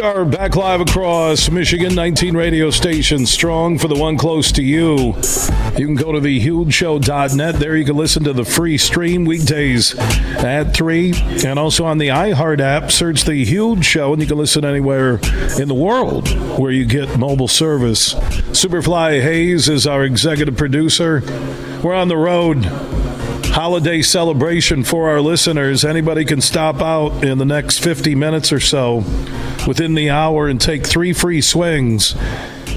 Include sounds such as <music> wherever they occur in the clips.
We are back live across Michigan, 19 radio stations strong for the one close to you. You can go to thehugeshow.net. There you can listen to the free stream weekdays at 3. And also on the iHeart app, search The Huge Show, and you can listen anywhere in the world where you get mobile service. Superfly Hayes is our executive producer. We're on the road holiday celebration for our listeners. Anybody can stop out in the next 50 minutes or so within the hour and take three free swings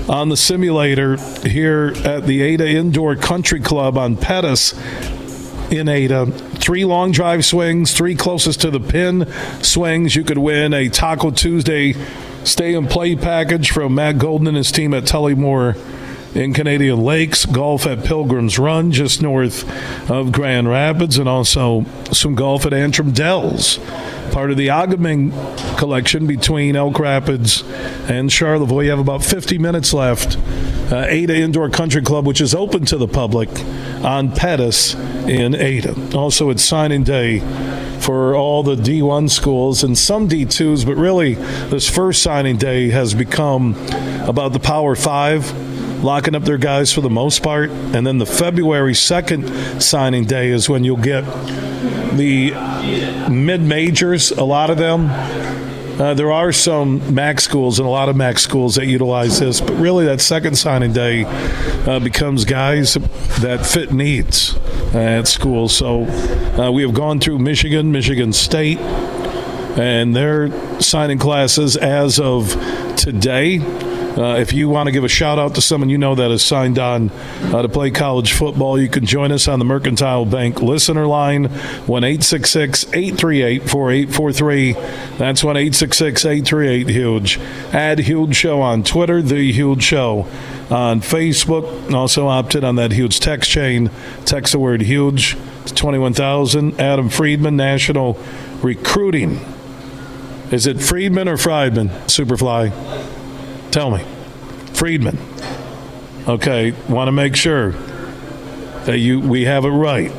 on the simulator here at the Ada Indoor Country Club on Pettis in Ada. Three long drive swings, three closest to the pin swings. You could win a Taco Tuesday stay and play package from Matt Golden and his team at Tullymore in Canadian Lakes, golf at Pilgrim's Run just north of Grand Rapids, and also some golf at Antrim Dells, part of the A-Ga-Ming collection between Elk Rapids and Charlevoix. You have about 50 minutes left. Uh, Ada Indoor Country Club, which is open to the public on Pettis in Ada. Also, it's signing day for all the D1 schools and some D2s, but really, this first signing day has become about the Power Five locking up their guys for the most part. And then the February 2nd signing day is when you'll get the mid majors, a lot of them. Uh, there are some MAC schools and a lot of MAC schools that utilize this, but really that second signing day uh, becomes guys that fit needs at school. So uh, we have gone through Michigan, Michigan State, and their signing classes as of today. Uh, if you want to give a shout out to someone you know that has signed on uh, to play college football, you can join us on the Mercantile Bank listener line, 1 838 4843. That's 1 838 Huge. Add Huge Show on Twitter, The Huge Show on Facebook. Also opted on that huge text chain. Text the word huge. It's 21,000. Adam Friedman, National Recruiting. Is it Friedman or Friedman, Superfly? Tell me. Friedman. Okay, want to make sure that you we have it right.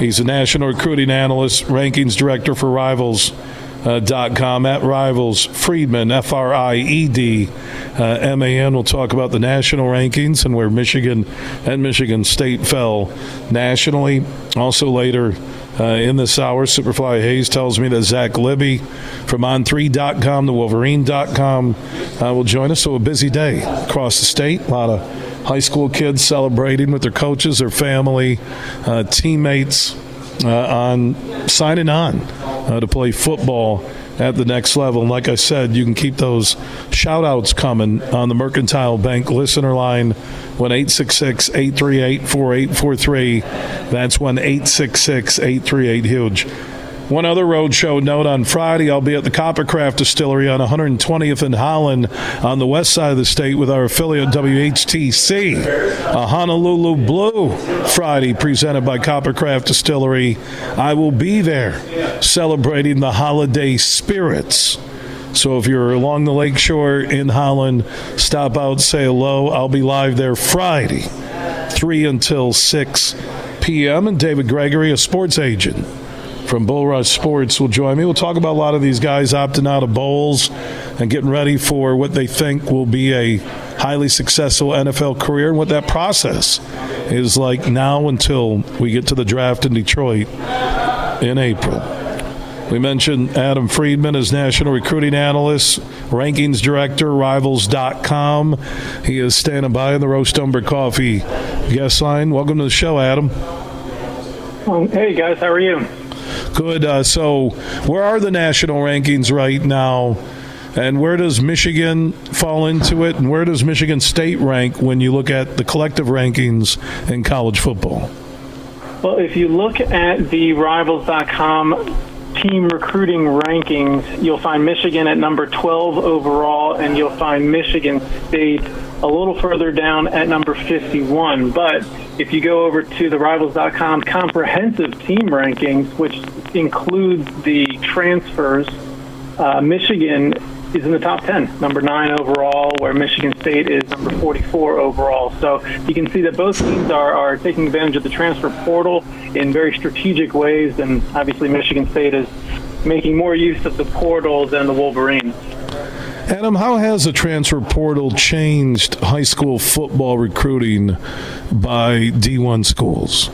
He's a national recruiting analyst, rankings director for Rivals. Uh, dot com at Rivals Friedman F R I E D uh, M A N. We'll talk about the national rankings and where Michigan and Michigan State fell nationally. Also later uh, in this hour, Superfly Hayes tells me that Zach Libby from On3.com to Wolverine.com uh, will join us. So a busy day across the state. A lot of high school kids celebrating with their coaches, their family, uh, teammates uh, on signing on uh, to play football at the next level. And like I said, you can keep those shout outs coming on the Mercantile Bank listener line 1 838 4843. That's 1 838 Huge. One other roadshow note on Friday, I'll be at the Coppercraft Distillery on 120th and Holland on the west side of the state with our affiliate WHTC. A Honolulu Blue Friday presented by Coppercraft Distillery. I will be there celebrating the holiday spirits. So if you're along the lakeshore in Holland, stop out, say hello. I'll be live there Friday, 3 until 6 p.m. And David Gregory, a sports agent from Bull Rush Sports will join me. We'll talk about a lot of these guys opting out of bowls and getting ready for what they think will be a highly successful NFL career and what that process is like now until we get to the draft in Detroit in April. We mentioned Adam Friedman as National Recruiting Analyst, Rankings Director, Rivals.com. He is standing by in the Roast Umber Coffee guest line. Welcome to the show, Adam. Um, hey, guys. How are you? Good. Uh, so, where are the national rankings right now? And where does Michigan fall into it? And where does Michigan State rank when you look at the collective rankings in college football? Well, if you look at the Rivals.com team recruiting rankings, you'll find Michigan at number 12 overall, and you'll find Michigan State a little further down at number 51. But if you go over to the Rivals.com comprehensive team rankings, which includes the transfers, uh, Michigan is in the top 10, number nine overall, where Michigan State is number 44 overall. So you can see that both teams are, are taking advantage of the transfer portal in very strategic ways, and obviously Michigan State is making more use of the portal than the Wolverines. Adam, how has the transfer portal changed high school football recruiting by D1 schools?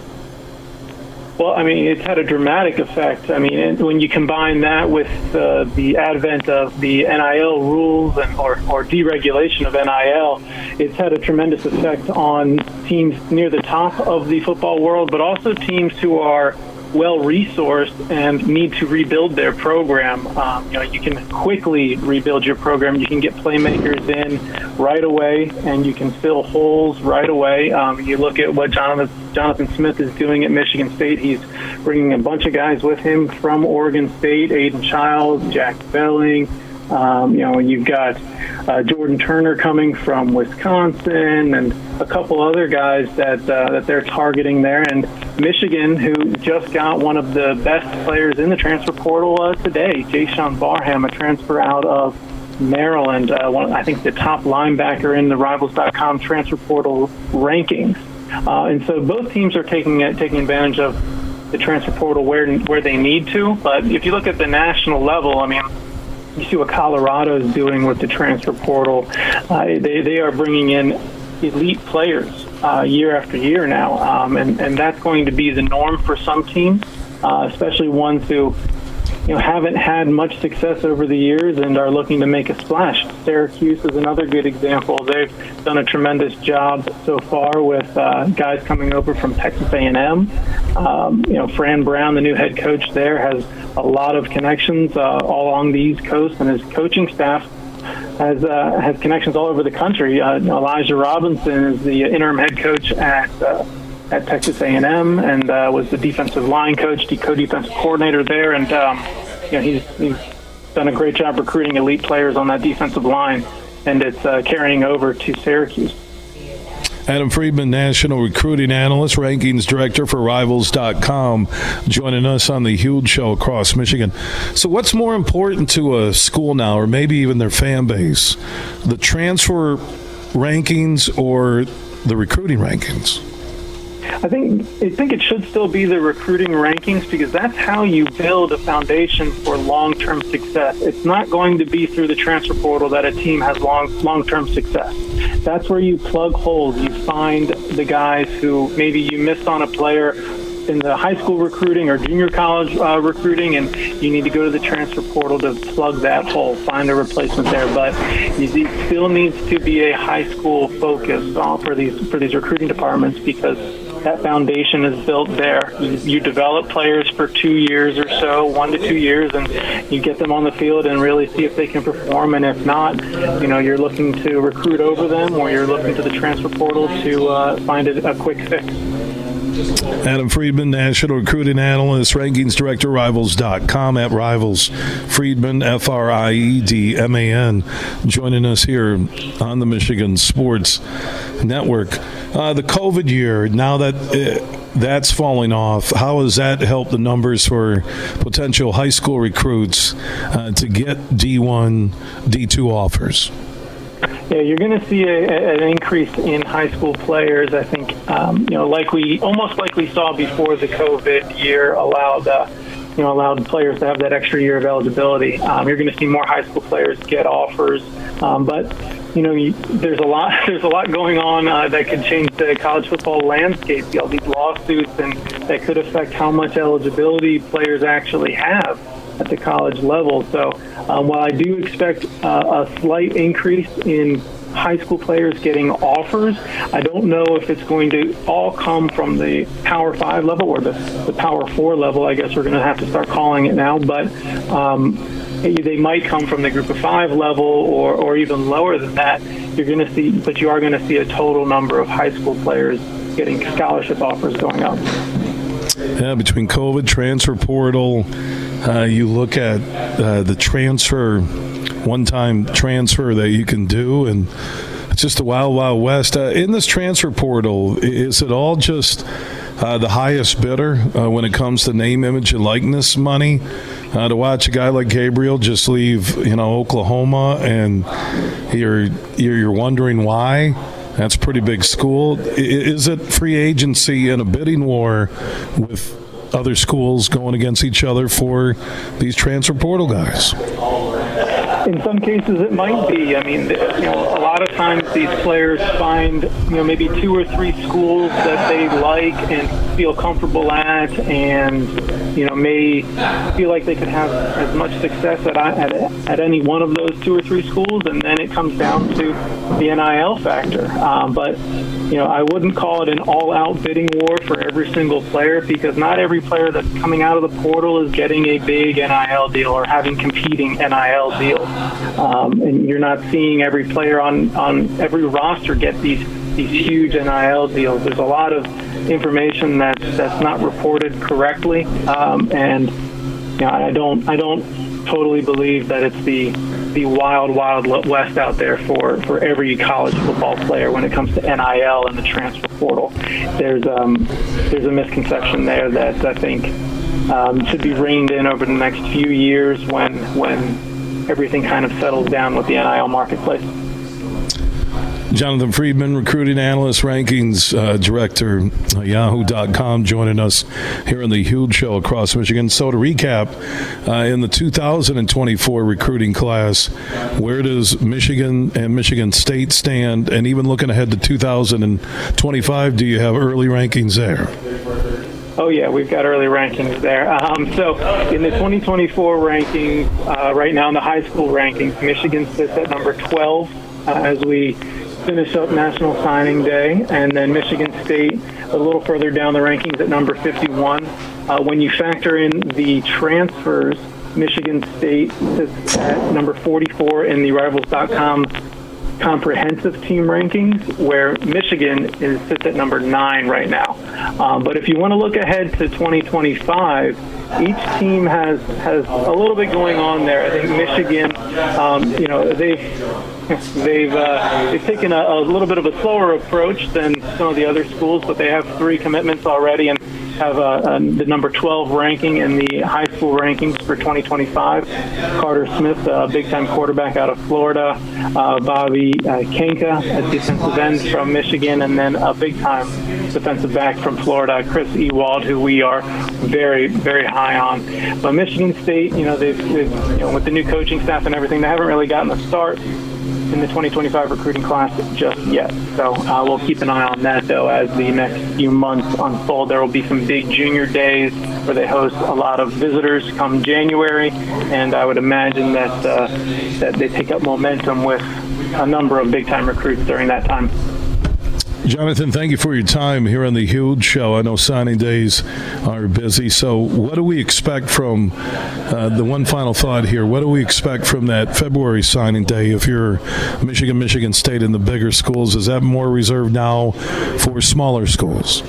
Well, I mean, it's had a dramatic effect. I mean, when you combine that with uh, the advent of the NIL rules and, or, or deregulation of NIL, it's had a tremendous effect on teams near the top of the football world, but also teams who are well resourced and need to rebuild their program. Um, you know, you can quickly rebuild your program. You can get playmakers in right away, and you can fill holes right away. Um, you look at what Jonathan Jonathan Smith is doing at Michigan State. He's bringing a bunch of guys with him from Oregon State: Aidan Chiles, Jack Velling. Um, you know, you've got uh, Jordan Turner coming from Wisconsin, and a couple other guys that uh, that they're targeting there. And Michigan, who just got one of the best players in the transfer portal uh, today, Jaishawn Barham, a transfer out of Maryland, uh, one, I think the top linebacker in the Rivals.com transfer portal rankings. Uh, and so both teams are taking taking advantage of the transfer portal where where they need to. But if you look at the national level, I mean you see what Colorado is doing with the transfer portal. Uh, they, they are bringing in elite players uh, year after year now, um, and, and that's going to be the norm for some teams, uh, especially ones who you know haven't had much success over the years and are looking to make a splash. Syracuse is another good example. They've done a tremendous job so far with uh, guys coming over from Texas A&M. Um, you know, Fran Brown, the new head coach there, has a lot of connections uh, all along the East Coast, and his coaching staff has uh, has connections all over the country. Uh, Elijah Robinson is the interim head coach at uh, at Texas A&M and uh, was the defensive line coach, the co-defensive coordinator there, and um, you know he's, he's done a great job recruiting elite players on that defensive line, and it's uh, carrying over to Syracuse. Adam Friedman, National Recruiting Analyst, Rankings Director for Rivals.com, joining us on the Huge Show across Michigan. So, what's more important to a school now, or maybe even their fan base, the transfer rankings or the recruiting rankings? I think I think it should still be the recruiting rankings because that's how you build a foundation for long-term success. It's not going to be through the transfer portal that a team has long long-term success. That's where you plug holes. You find the guys who maybe you missed on a player in the high school recruiting or junior college uh, recruiting, and you need to go to the transfer portal to plug that hole, find a replacement there. But it still needs to be a high school focus uh, for these for these recruiting departments because that foundation is built there. You, develop players for two years or so, one to two years, and you get them on the field and really see if they can perform. And if not, you know, you're looking to recruit over them, or you're looking to the transfer portal to uh, find a, a quick fix. Adam Friedman, National Recruiting Analyst, Rankings Director, Rivals.com at Rivals. Friedman, F R I E D M A N, joining us here on the Michigan Sports Network. Uh, the COVID year, now that uh, that's falling off, how has that helped the numbers for potential high school recruits uh, to get D1, D2 offers? Yeah, you're going to see a, an increase in high school players. I think, um, you know, like we almost like we saw before the COVID year allowed, uh, you know, allowed players to have that extra year of eligibility. Um, you're going to see more high school players get offers, um, but you know, you, there's a lot <laughs> there's a lot going on uh, that could change the college football landscape. You know, these lawsuits and that could affect how much eligibility players actually have at the college level. So um, while I do expect uh, a slight increase in high school players getting offers, I don't know if it's going to all come from the Power Five level or the, the Power Four level. I guess we're going to have to start calling it now. But um, they might come from the group of five level or, or even lower than that. You're going to see, but you are going to see a total number of high school players getting scholarship offers going up. Yeah, between COVID, transfer portal, uh, you look at uh, the transfer, one-time transfer that you can do, and it's just a wild, wild west. Uh, in this transfer portal, is it all just uh, the highest bidder uh, when it comes to name, image, and likeness money? Uh, to watch a guy like Gabriel just leave, you know, Oklahoma, and you're you're wondering why. That's pretty big school. Is it free agency and a bidding war with other schools going against each other for these transfer portal guys? In some cases, it might be. I mean, you know, a lot of times these players find, you know, maybe two or three schools that they like and feel comfortable at, and you know, may feel like they could have as much success at, at at any one of those two or three schools, and then it comes down to the NIL factor. Um, but you know, I wouldn't call it an all-out bidding war for every single player because not every player that's coming out of the portal is getting a big NIL deal or having competing NIL deals. Um, and you're not seeing every player on, on every roster get these these huge NIL deals. There's a lot of information that's that's not reported correctly, um, and you know, I don't I don't totally believe that it's the the wild wild west out there for for every college football player when it comes to NIL and the transfer portal. There's um, there's a misconception there that I think um, should be reined in over the next few years when when everything kind of settles down with the NIL marketplace. Jonathan Friedman, recruiting analyst, rankings uh, director, uh, Yahoo.com, joining us here on the Huge Show across Michigan. So, to recap, uh, in the 2024 recruiting class, where does Michigan and Michigan State stand? And even looking ahead to 2025, do you have early rankings there? Oh yeah, we've got early rankings there. Um, so in the 2024 rankings, uh, right now in the high school rankings, Michigan sits at number 12 uh, as we finish up National Signing Day, and then Michigan State a little further down the rankings at number 51. Uh, when you factor in the transfers, Michigan State sits at number 44 in the Rivals.com comprehensive team rankings, where Michigan is sits at number nine right now. Um, but if you want to look ahead to 2025, each team has has a little bit going on there. I think Michigan, um, you know, they've <laughs> they've uh, they've taken a, a, little bit of a slower approach than some of the other schools, but they have three commitments already and have uh, uh, the number 12 ranking in the high school rankings for 2025. Carter Smith, a big-time quarterback out of Florida, uh, Bobby Kanka, a defensive end from Michigan, and then a big-time defensive back from Florida, Chris Ewald, who we are very, very high on. But Michigan State, you know, they've, they've you know, with the new coaching staff and everything, they haven't really gotten a start in the 2025 recruiting class just yet. So uh, we'll keep an eye on that, though, as the next few months unfold. There will be some big junior days where they host a lot of visitors come January, and I would imagine that uh, that they pick up momentum with a number of big-time recruits during that time. Jonathan, thank you for your time here on the Huge Show. I know signing days are busy, so what do we expect from uh, the one final thought here? What do we expect from that February signing day if you're Michigan, Michigan State, and the bigger schools? Is that more reserved now for smaller schools?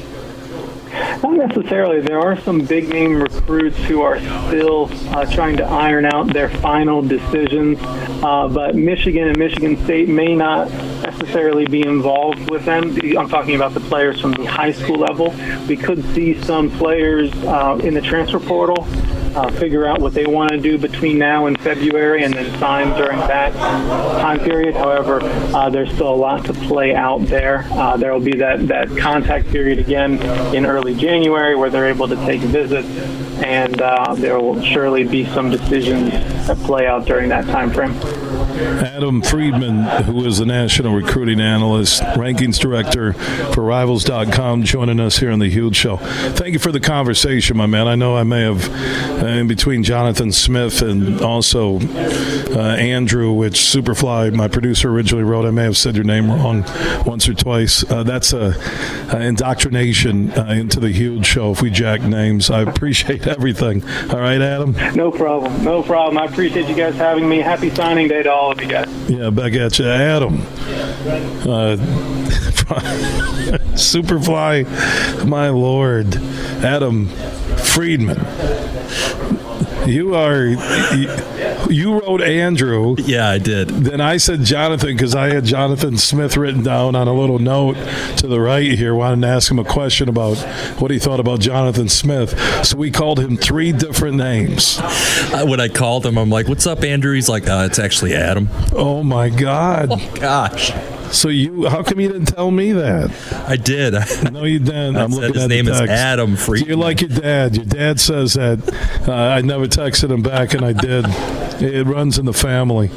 Not necessarily. There are some big name recruits who are still uh, trying to iron out their final decisions, uh, but Michigan and Michigan State may not necessarily be involved with them. I'm talking about the players from the high school level. We could see some players uh, in the transfer portal uh, figure out what they want to do between now and February and then sign during that time period. However, uh, there's still a lot to play out there. Uh, there will be that, that contact period again in early January where they're able to take visits, and uh, there will surely be some decisions that play out during that time frame. Adam Friedman, who is the national recruiting analyst, rankings director for Rivals.com, joining us here on the Huge Show. Thank you for the conversation, my man. I know I may have in between Jonathan Smith and also uh, Andrew, which Superfly, my producer, originally wrote. I may have said your name wrong once or twice. Uh, that's a, a indoctrination uh, into the huge show if we jack names. I appreciate <laughs> everything. All right, Adam? No problem. No problem. I appreciate you guys having me. Happy signing day to all of you guys. Yeah, back at you. Adam. Uh, <laughs> Superfly, my lord. Adam Friedman. You are. You wrote Andrew. Yeah, I did. Then I said Jonathan because I had Jonathan Smith written down on a little note to the right here. Wanted to ask him a question about what he thought about Jonathan Smith. So we called him three different names. Uh, when I called him, I'm like, "What's up, Andrew?" He's like, uh, "It's actually Adam." Oh my God! Oh gosh. So you, how come you didn't tell me that? I did. <laughs> No, you didn't. I I'm said looking his at name the is. Adam Friedman. You're like your dad. Your dad says that. Uh, I never texted him back, and I did. It runs in the family.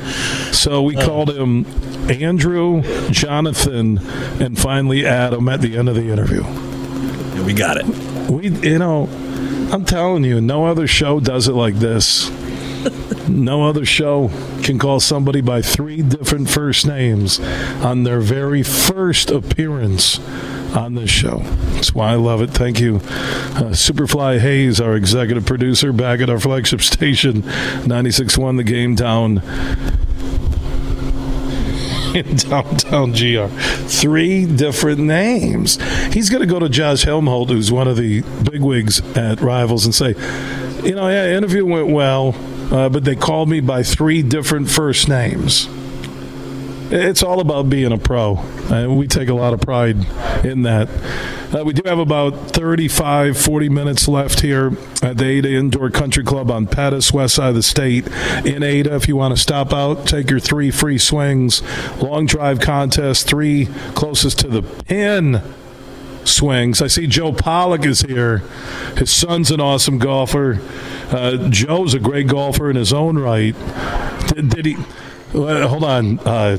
So we called him Andrew, Jonathan, and finally Adam at the end of the interview. Yeah, we got it. We, you know, I'm telling you, no other show does it like this. <laughs> No other show can call somebody by three different first names on their very first appearance on this show. That's why I love it. Thank you. Uh, Superfly Hayes, our executive producer, back at our flagship <laughs> station, 96.1 The Game Down <laughs> in downtown GR. Three different names. He's going to go to Josh Helmholdt, who's one of the bigwigs at Rivals, and say, you know, yeah, interview went well, uh, but they called me by three different first names. It's all about being a pro, and we take a lot of pride in that. Uh, we do have about 35, 40 minutes left here at the Ada Indoor Country Club on Pettis, west side of the state. In Ada, if you want to stop out, take your three free swings. Long drive contest, three closest to the pin swings. I see Joe Pollock is here. His son's an awesome golfer. Uh, Joe's a great golfer in his own right. Did, did he? Hold on. Uh,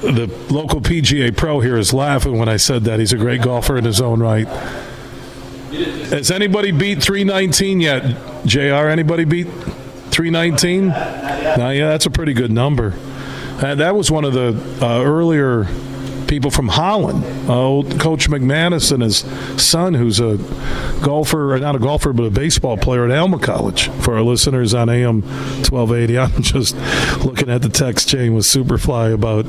the local PGA pro here is laughing when I said that. He's a great golfer in his own right. Has anybody beat 319 yet? JR, anybody beat 319? Now, yeah, that's a pretty good number. And that was one of the uh, earlier people from Holland. Uh, Coach McManus and his son, who's a golfer, not a golfer, but a baseball player at Alma College. For our listeners on AM 1280, <laughs> I'm just looking at the text chain with Superfly about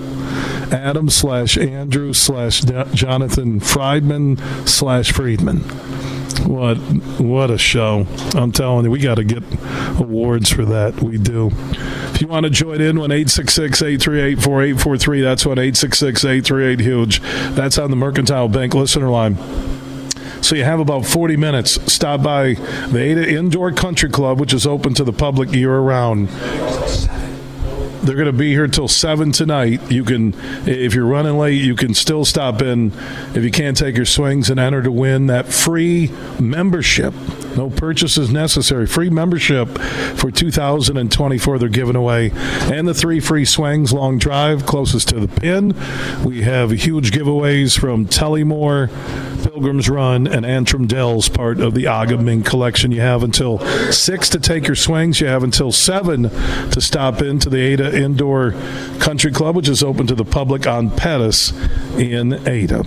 Adam slash Andrew slash Jonathan Friedman slash Friedman. What what a show! I'm telling you, we got to get awards for that. We do. If you want to join in, one 838-4843. That's one 838 huge. That's on the Mercantile Bank listener line. So you have about 40 minutes. Stop by the Ada Indoor Country Club, which is open to the public year round. They're going to be here till seven tonight. You can, if you're running late, you can still stop in. If you can't take your swings and enter to win that free membership. No purchases necessary. Free membership for 2024. They're giving away, and the three free swings, long drive closest to the pin. We have huge giveaways from Tullymore, Pilgrim's Run, and Antrim Dells, part of the A-Ga-Ming collection. You have until six to take your swings. You have until seven to stop into the Ada Indoor Country Club, which is open to the public on Pettis in Ada.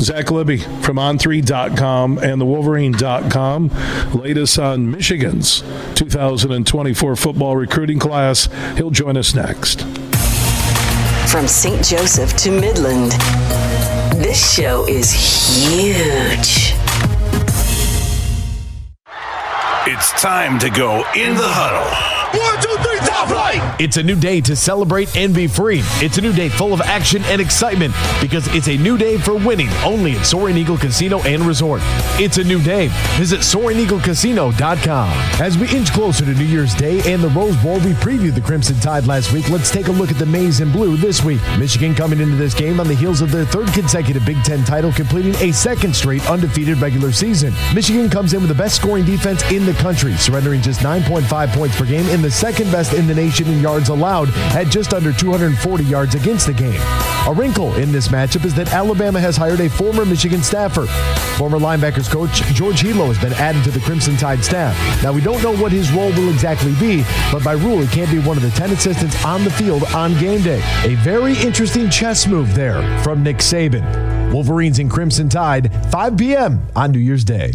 Zach Libby from on3.com and the Wolverine.com. Latest on Michigan's 2024 football recruiting class. He'll join us next. From St. Joseph to Midland, this show is huge. It's time to go in the huddle. One, two, three, top flight! It's a new day to celebrate and be free. It's a new day full of action and excitement because it's a new day for winning only at Soaring Eagle Casino and Resort. It's a new day. Visit SoaringEagleCasino.com. As we inch closer to New Year's Day and the Rose Bowl, we previewed the Crimson Tide last week. Let's take a look at the maize and blue this week. Michigan coming into this game on the heels of their third consecutive Big Ten title, completing a second straight undefeated regular season. Michigan comes in with the best scoring defense in the country, surrendering just 9.5 points per game in and the second best in the nation in yards allowed at just under 240 yards against the game. A wrinkle in this matchup is that Alabama has hired a former Michigan staffer. Former linebackers coach George Helow has been added to the Crimson Tide staff. Now, we don't know what his role will exactly be, but by rule, he can't be one of the 10 assistants on the field on game day. A very interesting chess move there from Nick Saban. Wolverines and Crimson Tide, 5 p.m. on New Year's Day.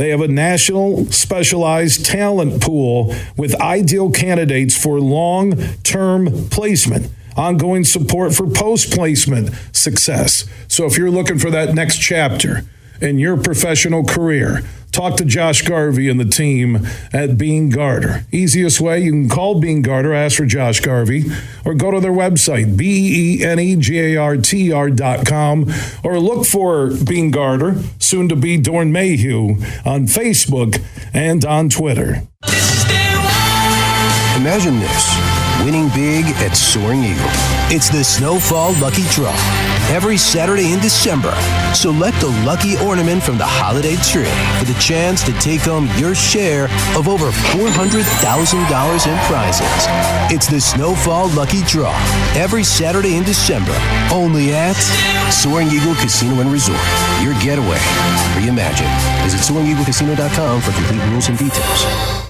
They have a national specialized talent pool with ideal candidates for long term placement, ongoing support for post placement success. So if you're looking for that next chapter in your professional career, talk to Josh Garvey and the team at Beene Garter. Easiest way, you can call Beene Garter, ask for Josh Garvey, or go to their website, B-E-N-E-G-A-R-T-R dot com, or look for Beene Garter, soon to be Doeren Mayhew, on Facebook and on Twitter. Imagine this winning big at Soaring Eagle. It's the Snowfall Lucky Draw every Saturday in December. Select the lucky ornament from the holiday tree for the chance to take home your share of over $400,000 in prizes. It's the Snowfall Lucky Draw every Saturday in December, only at Soaring Eagle Casino and Resort. Your getaway. Reimagine. Visit SoaringEagleCasino.com for complete rules and details.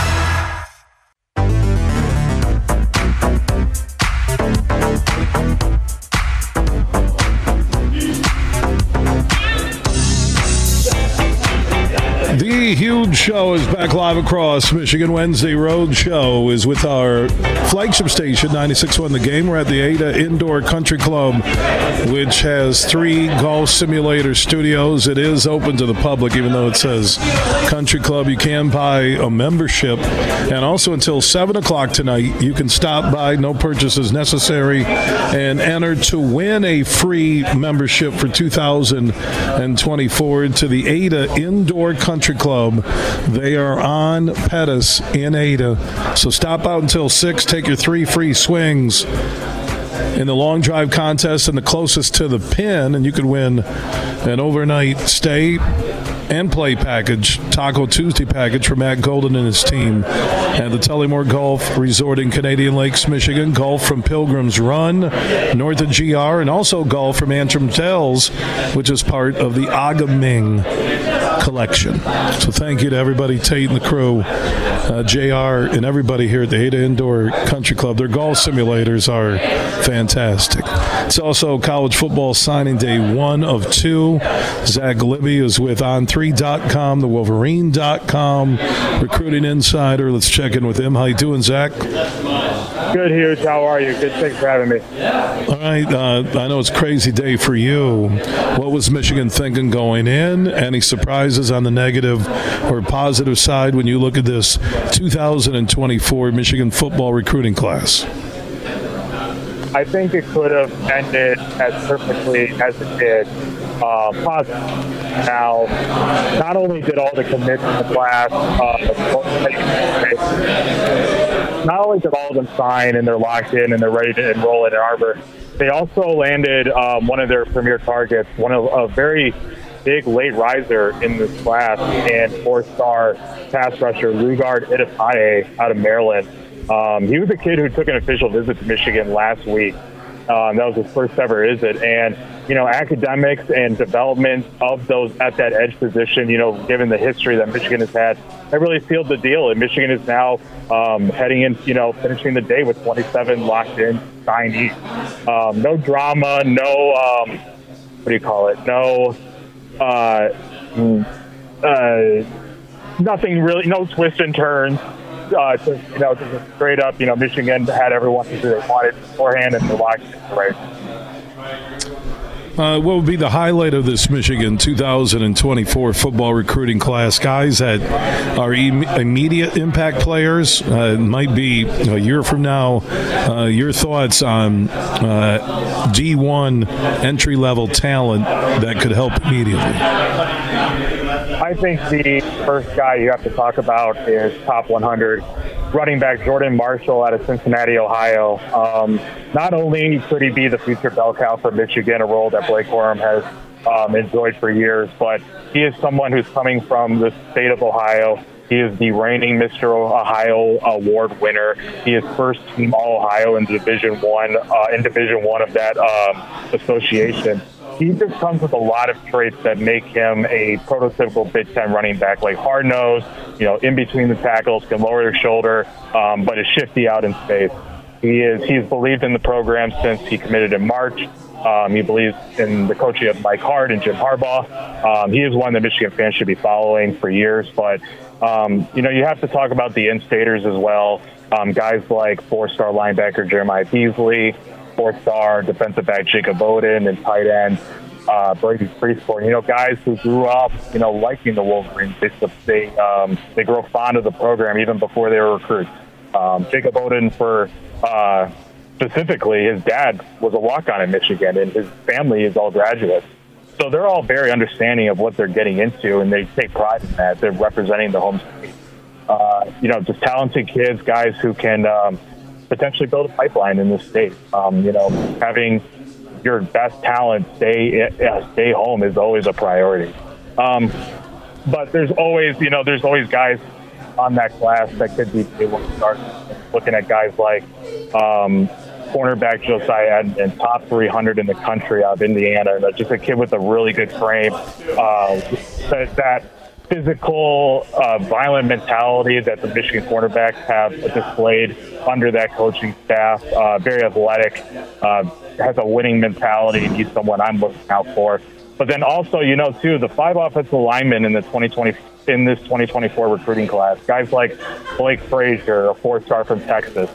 Huge show is back live across Michigan. Wednesday Road Show is with our flagship station, 96.1 The Game. We're at the Ada Indoor Country Club, which has three golf simulator studios. It is open to the public, even though it says Country Club. You can buy a membership. And also until 7 o'clock tonight, you can stop by, no purchases necessary, and enter to win a free membership for 2024 to the Ada Indoor Country Club. Um, they are on Pettis in Ada. So stop out until 6, take your three free swings in the long drive contest and the closest to the pin, and you could win an overnight stay and play package, Taco Tuesday package for Matt Golden and his team at the Tullymore Golf Resort in Canadian Lakes, Michigan. Golf from Pilgrim's Run, north of GR, and also golf from Antrim Dells, which is part of the A-Ga-Ming collection. So thank you to everybody, Tate and the crew, uh, JR, and everybody here at the Ada Indoor Country Club. Their golf simulators are fantastic. It's also college football signing day one of two. Zach Libby is with On3.com, the Wolverine.com, recruiting insider. Let's check in with him. How you doing, Zach? Good, Huge. How are you? Good. Thanks for having me. All right. Uh, I know it's a crazy day for you. What was Michigan thinking going in? Any surprises on the negative or positive side when you look at this 2024 Michigan football recruiting class? I think it could have ended as perfectly as it did. Uh, positive. Now, not only did all the commits in the class, uh, not only did all of them sign and they're locked in and they're ready to enroll in Arbor, they also landed um, one of their premier targets, one of a very big late riser in this class, and four-star pass rusher Lugard Edokpayi out of Maryland. Um, he was a kid who took an official visit to Michigan last week. Um, that was his first ever visit, and you know, academics and development of those at that edge position. You know, given the history that Michigan has had, that really sealed the deal. And Michigan is now um, heading in, you know, finishing the day with 27 locked in signees. Um, no drama, no um, what do you call it? No. Uh, mm, uh, nothing really, no twists and turns. Uh, just, you know, just straight up, you know, Michigan had everyone do they wanted beforehand and they locked right. Uh, what would be the highlight of this Michigan 2024 football recruiting class? Guys that are Im- immediate impact players. Uh, might be a year from now. Uh, your thoughts on uh, D1 entry level talent that could help immediately? I think the first guy you have to talk about is top 100 running back Jordan Marshall out of Cincinnati, Ohio. Um, not only could he be the future bell cow for Michigan, a role that Blake Corum has um, enjoyed for years, but he is someone who's coming from the state of Ohio. He is the reigning Mr. Ohio Award winner. He is first team All Ohio in Division One, uh, in Division One of that um, association he just comes with a lot of traits that make him a prototypical Big Ten running back, like hard nose, you know, in between the tackles, can lower your shoulder, um, but is shifty out in space. He is he's believed in the program since he committed in March. Um, he believes in the coaching of Mike Hart and Jim Harbaugh. Um, he is one that Michigan fans should be following for years. But um, you know, you have to talk about the in-staters as well. Um, guys like four-star linebacker Jeremiah Beasley, four-star defensive back Jacob Oden and tight end uh, Brady Prieskorn. You know, guys who grew up, you know, liking the Wolverines. They they um, they grow fond of the program even before they were recruits. Um, Jacob Oden, for uh, specifically, his dad was a walk-on in Michigan, and his family is all graduates. So they're all very understanding of what they're getting into, and they take pride in that. They're representing the home state. Uh, you know, just talented kids, guys who can um, potentially build a pipeline in this state. Um, you know, having your best talent stay uh, stay home is always a priority. Um, but there's always, you know, there's always guys on that class that could be able to start looking at guys like um, cornerback Josiah and top 300 in the country out of Indiana. Just a kid with a really good frame. Uh, that, that physical, uh, violent mentality that the Michigan cornerbacks have displayed under that coaching staff. Uh, very athletic, uh, has a winning mentality, he's someone I'm looking out for. But then also, you know, too, the five offensive linemen in the 2020 in this 2024 recruiting class, guys like Blake Frazier, a four-star from Texas,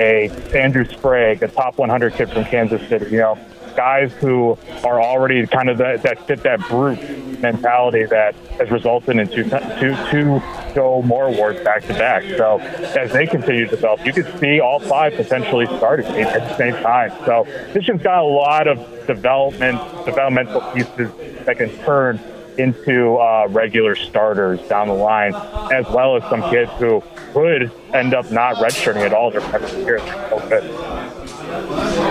a Andrew Sprague, a top 100 kid from Kansas City. You know, guys who are already kind of that, that fit that brute mentality that has resulted in two, two, two Joe Moore awards back to back. So as they continue to develop, you could see all five potentially starting at the same time. So Michigan's got a lot of development, developmental pieces that can turn into uh, regular starters down the line, as well as some kids who could end up not redshirting at all their freshman year.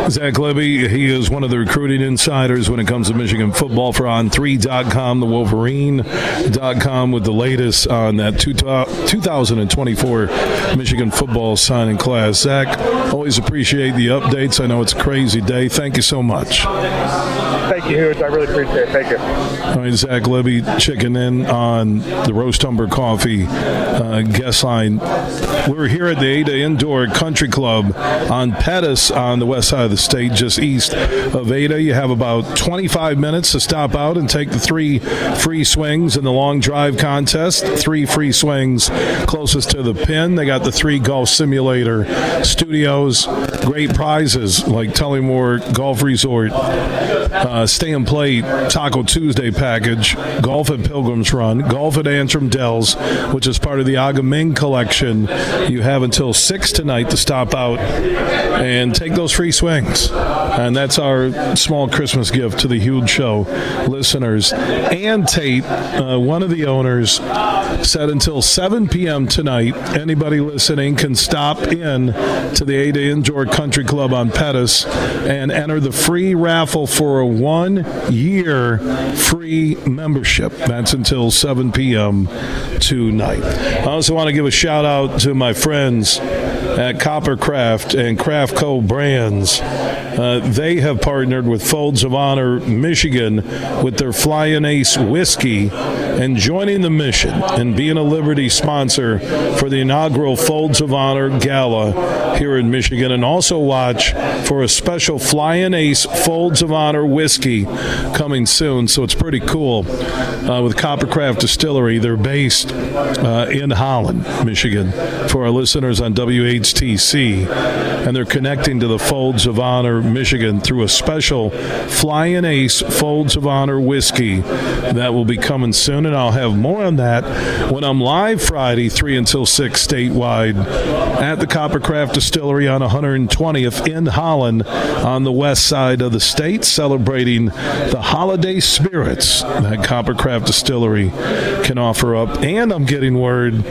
Zach Libby, he is one of the recruiting insiders when it comes to Michigan football for On3.com, the Wolverine.com with the latest on that 2024 Michigan football signing class. Zach, always appreciate the updates. I know it's a crazy day. Thank you so much. Thank you, Hughes. I really appreciate it. Thank you. All right, Zach Libby checking in on the Roast Umber Coffee uh, guest line. We're here at the Ada Indoor Country Club on Pettis on the west side of the state, just east of Ada. You have about 25 minutes to stop out and take the three free swings in the long drive contest. Three free swings closest to the pin. They got the three golf simulator studios. Great prizes like Tullymore Golf Resort. Uh, stay and play Taco Tuesday package, golf at Pilgrims Run, golf at Antrim Dells, which is part of the A-Ga-Ming collection. You have until 6 tonight to stop out and take those free swings. And that's our small Christmas gift to the huge show listeners. And Tate, uh, one of the owners, said until 7 p.m. tonight, anybody listening can stop in to the Ada Indoor Country Club on Pettis and enter the free raffle for a one year free membership. That's until 7 p.m. tonight. I also want to give a shout out to my friends at Coppercraft and Craft Co. Brands Uh, they have partnered with Folds of Honor Michigan with their Flying Ace whiskey and joining the mission and being a Liberty sponsor for the inaugural Folds of Honor Gala here in Michigan. And also watch for a special Flying Ace Folds of Honor whiskey coming soon. So it's pretty cool uh, with Coppercraft Distillery. They're based uh, in Holland, Michigan, for our listeners on WHTC. And they're connecting to the Folds of Honor Michigan through a special Flying Ace Folds of Honor whiskey that will be coming soon. And I'll have more on that when I'm live Friday, 3 until 6 statewide at the Coppercraft Distillery on 120th in Holland on the west side of the state, celebrating the holiday spirits that Coppercraft Distillery can offer up. And I'm getting word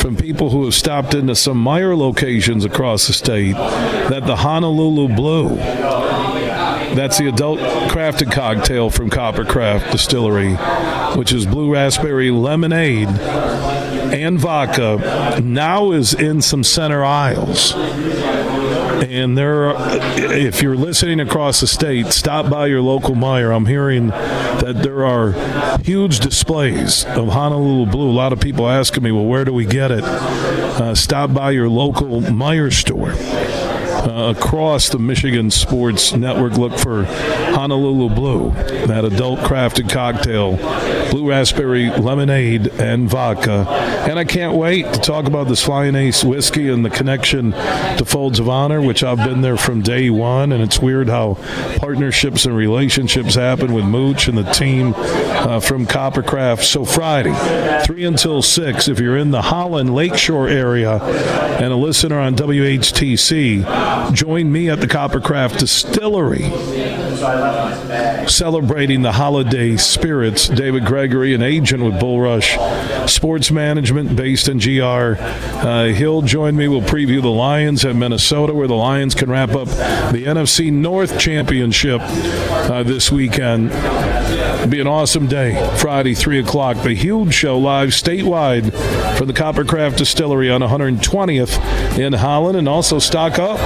from people who have stopped into some Meijer locations across the state that the Honolulu Blue that's the adult crafted cocktail from Coppercraft Distillery, which is blue raspberry lemonade and vodka. Now is in some center aisles. And there, are, if you're listening across the state, stop by your local Meijer. I'm hearing that there are huge displays of Honolulu Blue. A lot of people asking me, well, where do we get it? Uh, stop by your local Meijer store uh, across the Michigan Sports Network. Look for Honolulu Blue, that adult crafted cocktail, blue raspberry lemonade and vodka. And I can't wait to talk about this Flying Ace whiskey and the connection to Folds of Honor, which I've been there from day one. And it's weird how partnerships and relationships happen with Mooch and the team uh, from Coppercraft. So Friday, 3 until 6, if you're in the Holland Lakeshore area and a listener on WHTC, join me at the Coppercraft Distillery celebrating the holiday spirits. David Gregory, an agent with Bullrush Sports Management based in GR. Uh, he'll join me. We'll preview the Lions at Minnesota, where the Lions can wrap up the NFC North Championship uh, this weekend. It'll be an awesome day. Friday, 3 o'clock. The huge show live statewide from the Coppercraft Distillery on 120th in Holland. And also stock up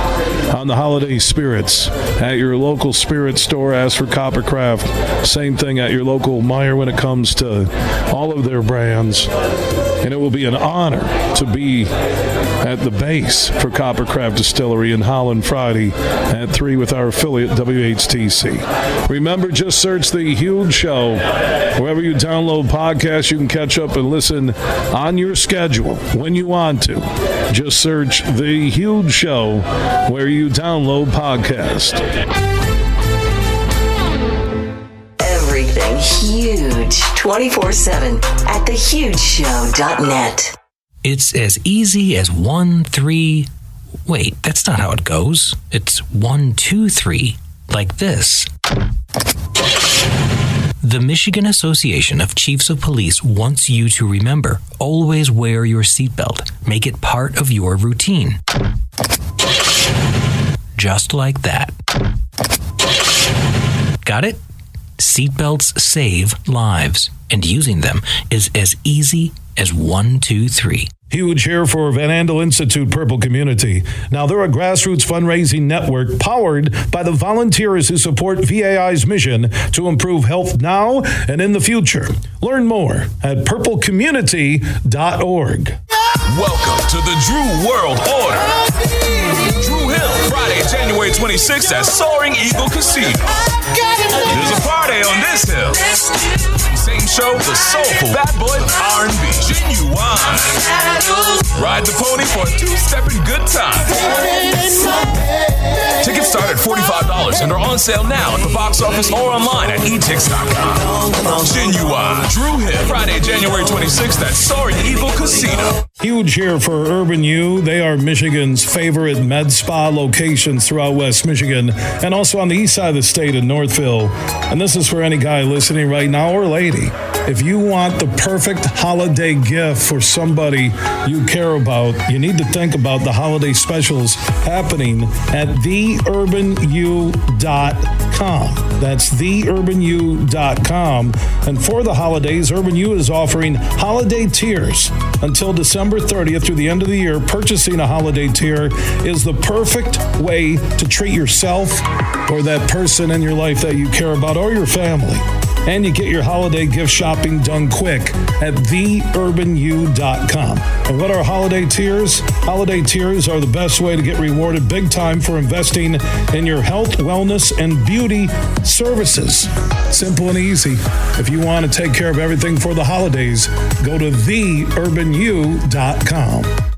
on the holiday spirits at your local spirit store. Ask for Coppercraft. Same thing at your local Meijer when it comes to all of their brands. And it will be an honor to be at the base for Coppercraft Distillery in Holland Friday at 3 with our affiliate WHTC. Remember, just search The Huge Show. Wherever you download podcasts, you can catch up and listen on your schedule when you want to. Just search The Huge Show where you download podcasts. Everything huge 24 7 at thehugeshow.net. It's as easy as one, three. Wait, that's not how it goes. It's one, two, three, like this. The Michigan Association of Chiefs of Police wants you to remember always wear your seatbelt. Make it part of your routine. Just like that. Got it? Seatbelts save lives, and using them is as easy as one, two, three. Huge here for Van Andel Institute Purple Community. Now, they're a grassroots fundraising network powered by the volunteers who support VAI's mission to improve health now and in the future. Learn more at purplecommunity.org. Welcome to the Dru World Order. Dru Hill, Friday, January 26th at Soaring Eagle Casino. There's a party on this hill. Same show, the soulful bad boy R&B, Ginuwine. Ride the pony for a two-stepping good time. Tickets start at $45 and are on sale now at the box office or online at etix.com. Ginuwine, Dru Hill, Friday, January 26th at Soaring Eagle Casino. Huge here for Urban U. They are Michigan's favorite med spa locations throughout West Michigan and also on the east side of the state in Northville. And this is for any guy listening right now or lady If you want the perfect holiday gift for somebody you care about, you need to think about the holiday specials happening at theurbanu.com. That's theurbanu.com. And for the holidays, Urban U is offering holiday tiers until December 30th through the end of the year. Purchasing a holiday tier is the perfect way to treat yourself or that person in your life that you care about or your family. And you get your holiday gift shopping done quick at theurbanu.com. And what are holiday tiers? Holiday tiers are the best way to get rewarded big time for investing in your health, wellness, and beauty services. Simple and easy. If you want to take care of everything for the holidays, go to theurbanu.com.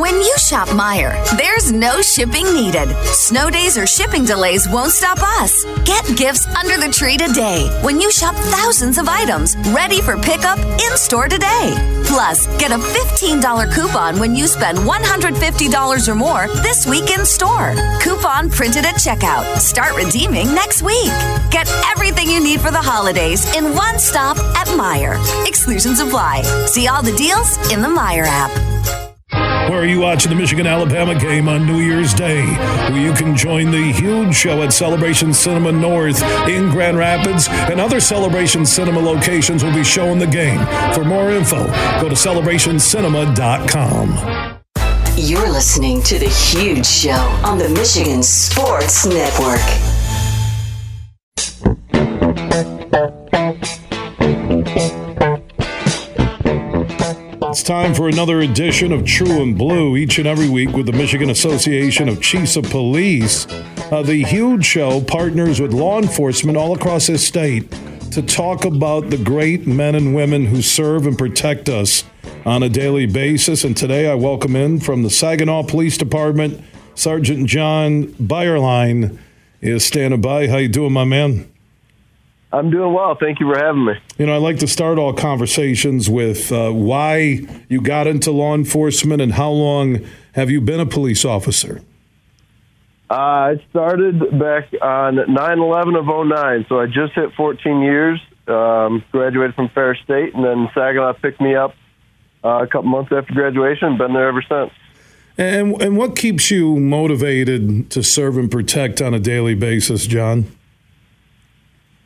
When you shop Meijer, there's no shipping needed. Snow days or shipping delays won't stop us. Get gifts under the tree today when you shop thousands of items ready for pickup in store today. Plus, get a $15 coupon when you spend $150 or more this week in store. Coupon printed at checkout. Start redeeming next week. Get everything you need for the holidays in one stop at Meijer. Exclusions apply. See all the deals in the Meijer app. Where are you watching the Michigan Alabama game on New Year's Day? Where you can join the huge show at Celebration Cinema North in Grand Rapids, and other Celebration Cinema locations will be showing the game. For more info, go to celebrationcinema.com. You're listening to The Huge Show on the Michigan Sports Network. It's time for another edition of True and Blue each and every week with the Michigan Association of Chiefs of Police. Uh, the Huge Show partners with law enforcement all across this state to talk about the great men and women who serve and protect us on a daily basis. And today I welcome in from the Saginaw Police Department, Sergeant Jon Beyerlein is standing by. How you doing, my man? I'm doing well. Thank you for having me. You know, I like to start all conversations with uh, why you got into law enforcement and how long have you been a police officer? Uh, I started back on 9-11 of 09, so I just hit 14 years, um, graduated from Ferris State, and then Saginaw picked me up uh, a couple months after graduation, been there ever since. And, and what keeps you motivated to serve and protect on a daily basis, Jon?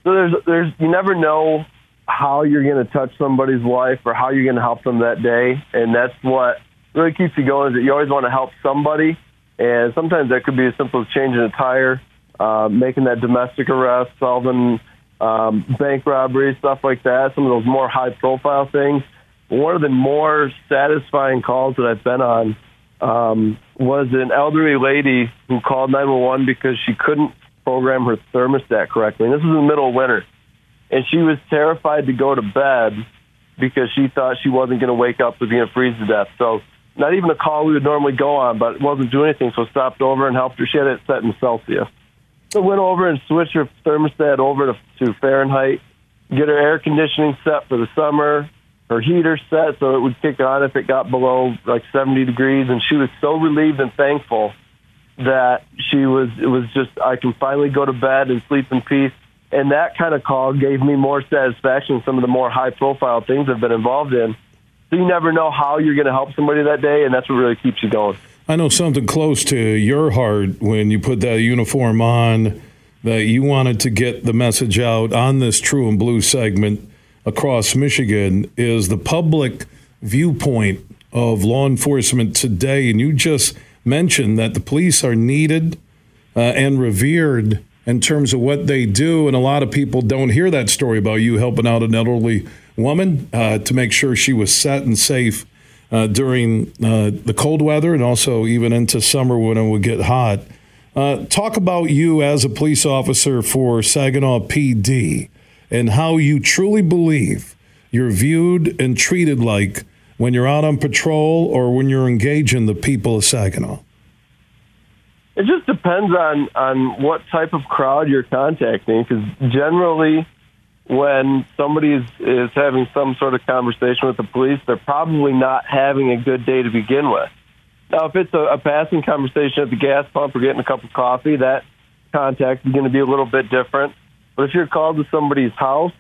So there's there's you never know how you're going to touch somebody's life or how you're going to help them that day, and that's what really keeps you going. Is that you always want to help somebody, and sometimes that could be as simple as changing a tire, uh, making that domestic arrest, solving um, bank robbery, stuff like that. Some of those more high profile things. One of the more satisfying calls that I've been on um, was an elderly lady who called 911 because she couldn't program her thermostat correctly. And this was in the middle of winter. And she was terrified to go to bed because she thought she wasn't going to wake up to being freeze to death. So not even a call we would normally go on, but it wasn't doing anything. So stopped over and helped her. She had it set in Celsius. So went over and switched her thermostat over to, to Fahrenheit, get her air conditioning set for the summer, her heater set so it would kick on if it got below like 70 degrees. And she was so relieved and thankful that she was it was just I can finally go to bed and sleep in peace. And that kind of call gave me more satisfaction than some of the more high profile things I've been involved in. So you never know how you're going to help somebody that day, and that's what really keeps you going. I know something close to your heart when you put that uniform on that you wanted to get the message out on this True and Blue segment across Michigan is the public viewpoint of law enforcement today. And you just mentioned that the police are needed uh, and revered in terms of what they do. And a lot of people don't hear that story about you helping out an elderly woman uh, to make sure she was set and safe uh, during uh, the cold weather and also even into summer when it would get hot. Uh, talk about you as a police officer for Saginaw PD and how you truly believe you're viewed and treated like when you're out on patrol or when you're engaging the people of Saginaw? It just depends on on what type of crowd you're contacting. Because generally, when somebody is, is having some sort of conversation with the police, they're probably not having a good day to begin with. Now, if it's a, a passing conversation at the gas pump or getting a cup of coffee, that contact is going to be a little bit different. But if you're called to somebody's house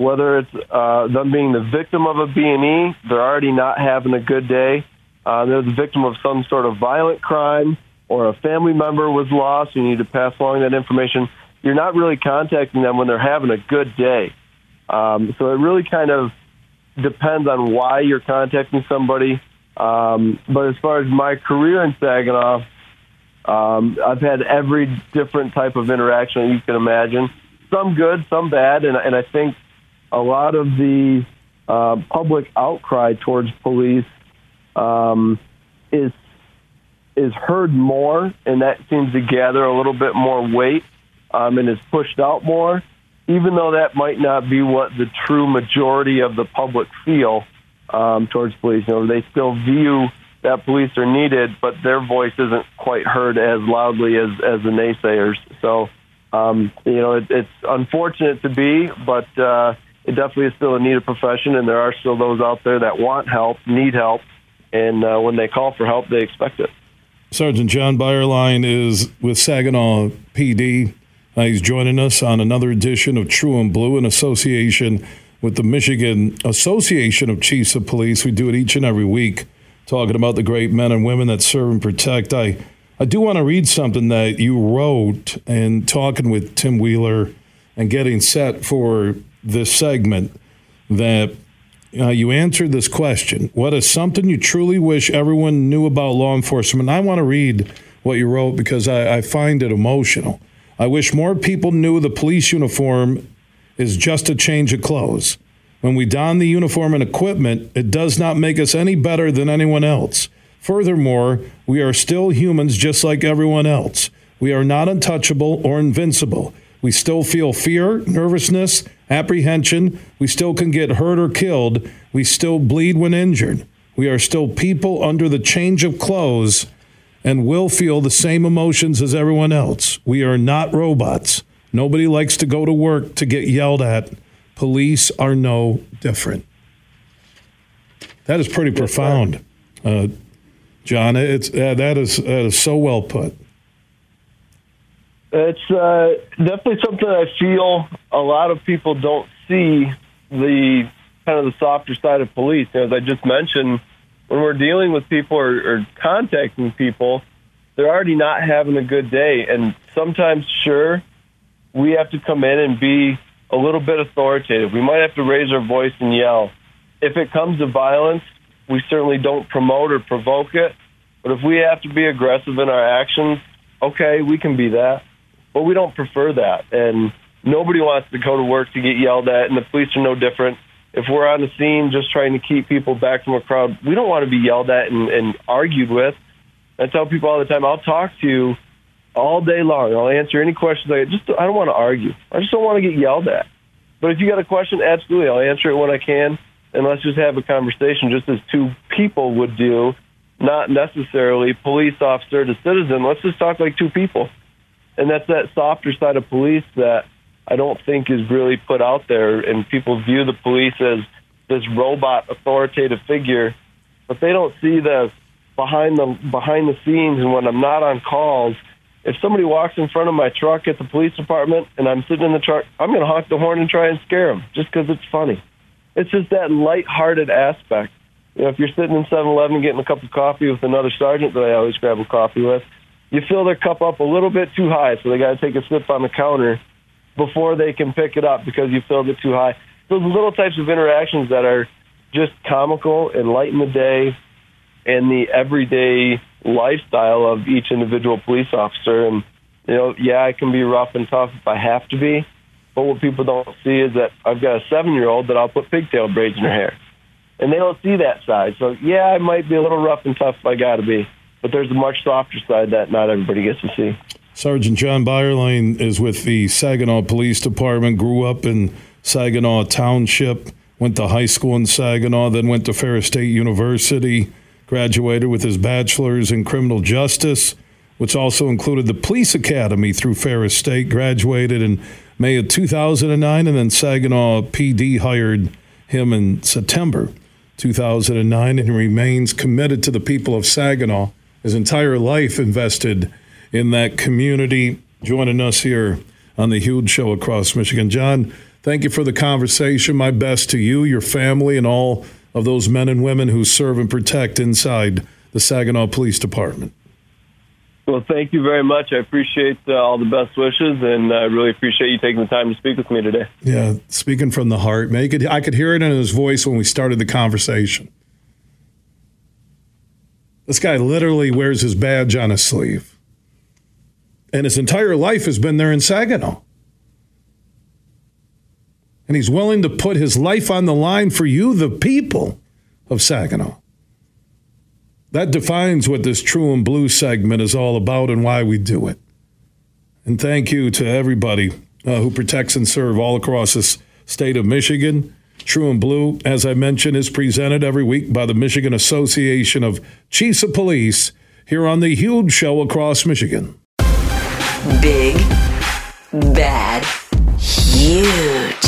whether it's uh, them being the victim of a B&E, they're already not having a good day. Uh, they're the victim of some sort of violent crime or a family member was lost. You need to pass along that information. You're not really contacting them when they're having a good day. Um, so it really kind of depends on why you're contacting somebody. Um, but as far as my career in Saginaw, um, I've had every different type of interaction you can imagine. Some good, some bad, and, and I think a lot of the uh, public outcry towards police um, is is heard more, and that seems to gather a little bit more weight um, and is pushed out more, even though that might not be what the true majority of the public feel um, towards police. You know, they still view that police are needed, but their voice isn't quite heard as loudly as as the naysayers. So, um, you know, it, it's unfortunate to be, but uh, it definitely is still a needed profession, and there are still those out there that want help, need help, and uh, when they call for help, they expect it. Sergeant Jon Beyerlein is with Saginaw PD. Uh, he's joining us on another edition of True and Blue in association with the Michigan Association of Chiefs of Police. We do it each and every week, talking about the great men and women that serve and protect. I, I do want to read something that you wrote and talking with Tim Wheeler and getting set for this segment that uh, you answered this question. What is something you truly wish everyone knew about law enforcement? I want to read what you wrote because I, I find it emotional. I wish more people knew the police uniform is just a change of clothes. When we don the uniform and equipment, it does not make us any better than anyone else. Furthermore, we are still humans just like everyone else. We are not untouchable or invincible. We still feel fear, nervousness, apprehension. We still can get hurt or killed. We still bleed when injured. We are still people under the change of clothes and will feel the same emotions as everyone else. We are not robots. Nobody likes to go to work to get yelled at. Police are no different. That is pretty profound, uh, Jon. It's uh, that is that is so well put. It's uh, definitely something I feel a lot of people don't see the kind of the softer side of police. As I just mentioned, when we're dealing with people or, or contacting people, they're already not having a good day, and sometimes, sure, we have to come in and be a little bit authoritative. We might have to raise our voice and yell. If it comes to violence, we certainly don't promote or provoke it. But if we have to be aggressive in our actions, okay, we can be that. But we don't prefer that. And nobody wants to go to work to get yelled at, and the police are no different. If we're on the scene just trying to keep people back from a crowd, we don't want to be yelled at and, and argued with. I tell people all the time, I'll talk to you all day long. I'll answer any questions. I just I don't want to argue. I just don't want to get yelled at. But if you got a question, absolutely, I'll answer it when I can, and let's just have a conversation, just as two people would do, not necessarily police officer to citizen. Let's just talk like two people, and that's that softer side of police that I don't think is really put out there, and people view the police as this robot authoritative figure, but they don't see the behind the behind the scenes and when I'm not on calls if somebody walks in front of my truck at the police department and I'm sitting in the truck, I'm going to honk the horn and try and scare them just because it's funny. It's just that light-hearted aspect. You know, if you're sitting in 7-Eleven getting a cup of coffee with another sergeant that I always grab a coffee with, you fill their cup up a little bit too high, so they got to take a sip on the counter before they can pick it up because you filled it too high. Those little types of interactions that are just comical and lighten the day and the everyday lifestyle of each individual police officer. And, you know, yeah, I can be rough and tough if I have to be. But what people don't see is that I've got a seven year old that I'll put pigtail braids in her hair. And they don't see that side. So, yeah, I might be a little rough and tough if I got to be. But there's a much softer side that not everybody gets to see. Sergeant Jon Beyerlein is with the Saginaw Police Department, grew up in Saginaw Township, went to high school in Saginaw, then went to Ferris State University graduated with his bachelor's in criminal justice, which also included the police academy through Ferris State, graduated in May of 2009, and then Saginaw PD hired him in September 2009 and he remains committed to the people of Saginaw. His entire life invested in that community. Joining us here on the huge show across Michigan. Jon, Thank you for the conversation. My best to you, your family, and all of those men and women who serve and protect inside the Saginaw Police Department. Well, thank you very much. I appreciate uh, all the best wishes, and I really appreciate you taking the time to speak with me today. Yeah, speaking from the heart, make it. I could hear it in his voice when we started the conversation. This guy literally wears his badge on his sleeve, and his entire life has been there in Saginaw. And he's willing to put his life on the line for you, the people of Saginaw. That defines what this True and Blue segment is all about and why we do it. And thank you to everybody uh, who protects and serve all across this state of Michigan. True and Blue, as I mentioned, is presented every week by the Michigan Association of Chiefs of Police here on the huge show across Michigan. Big, bad, huge.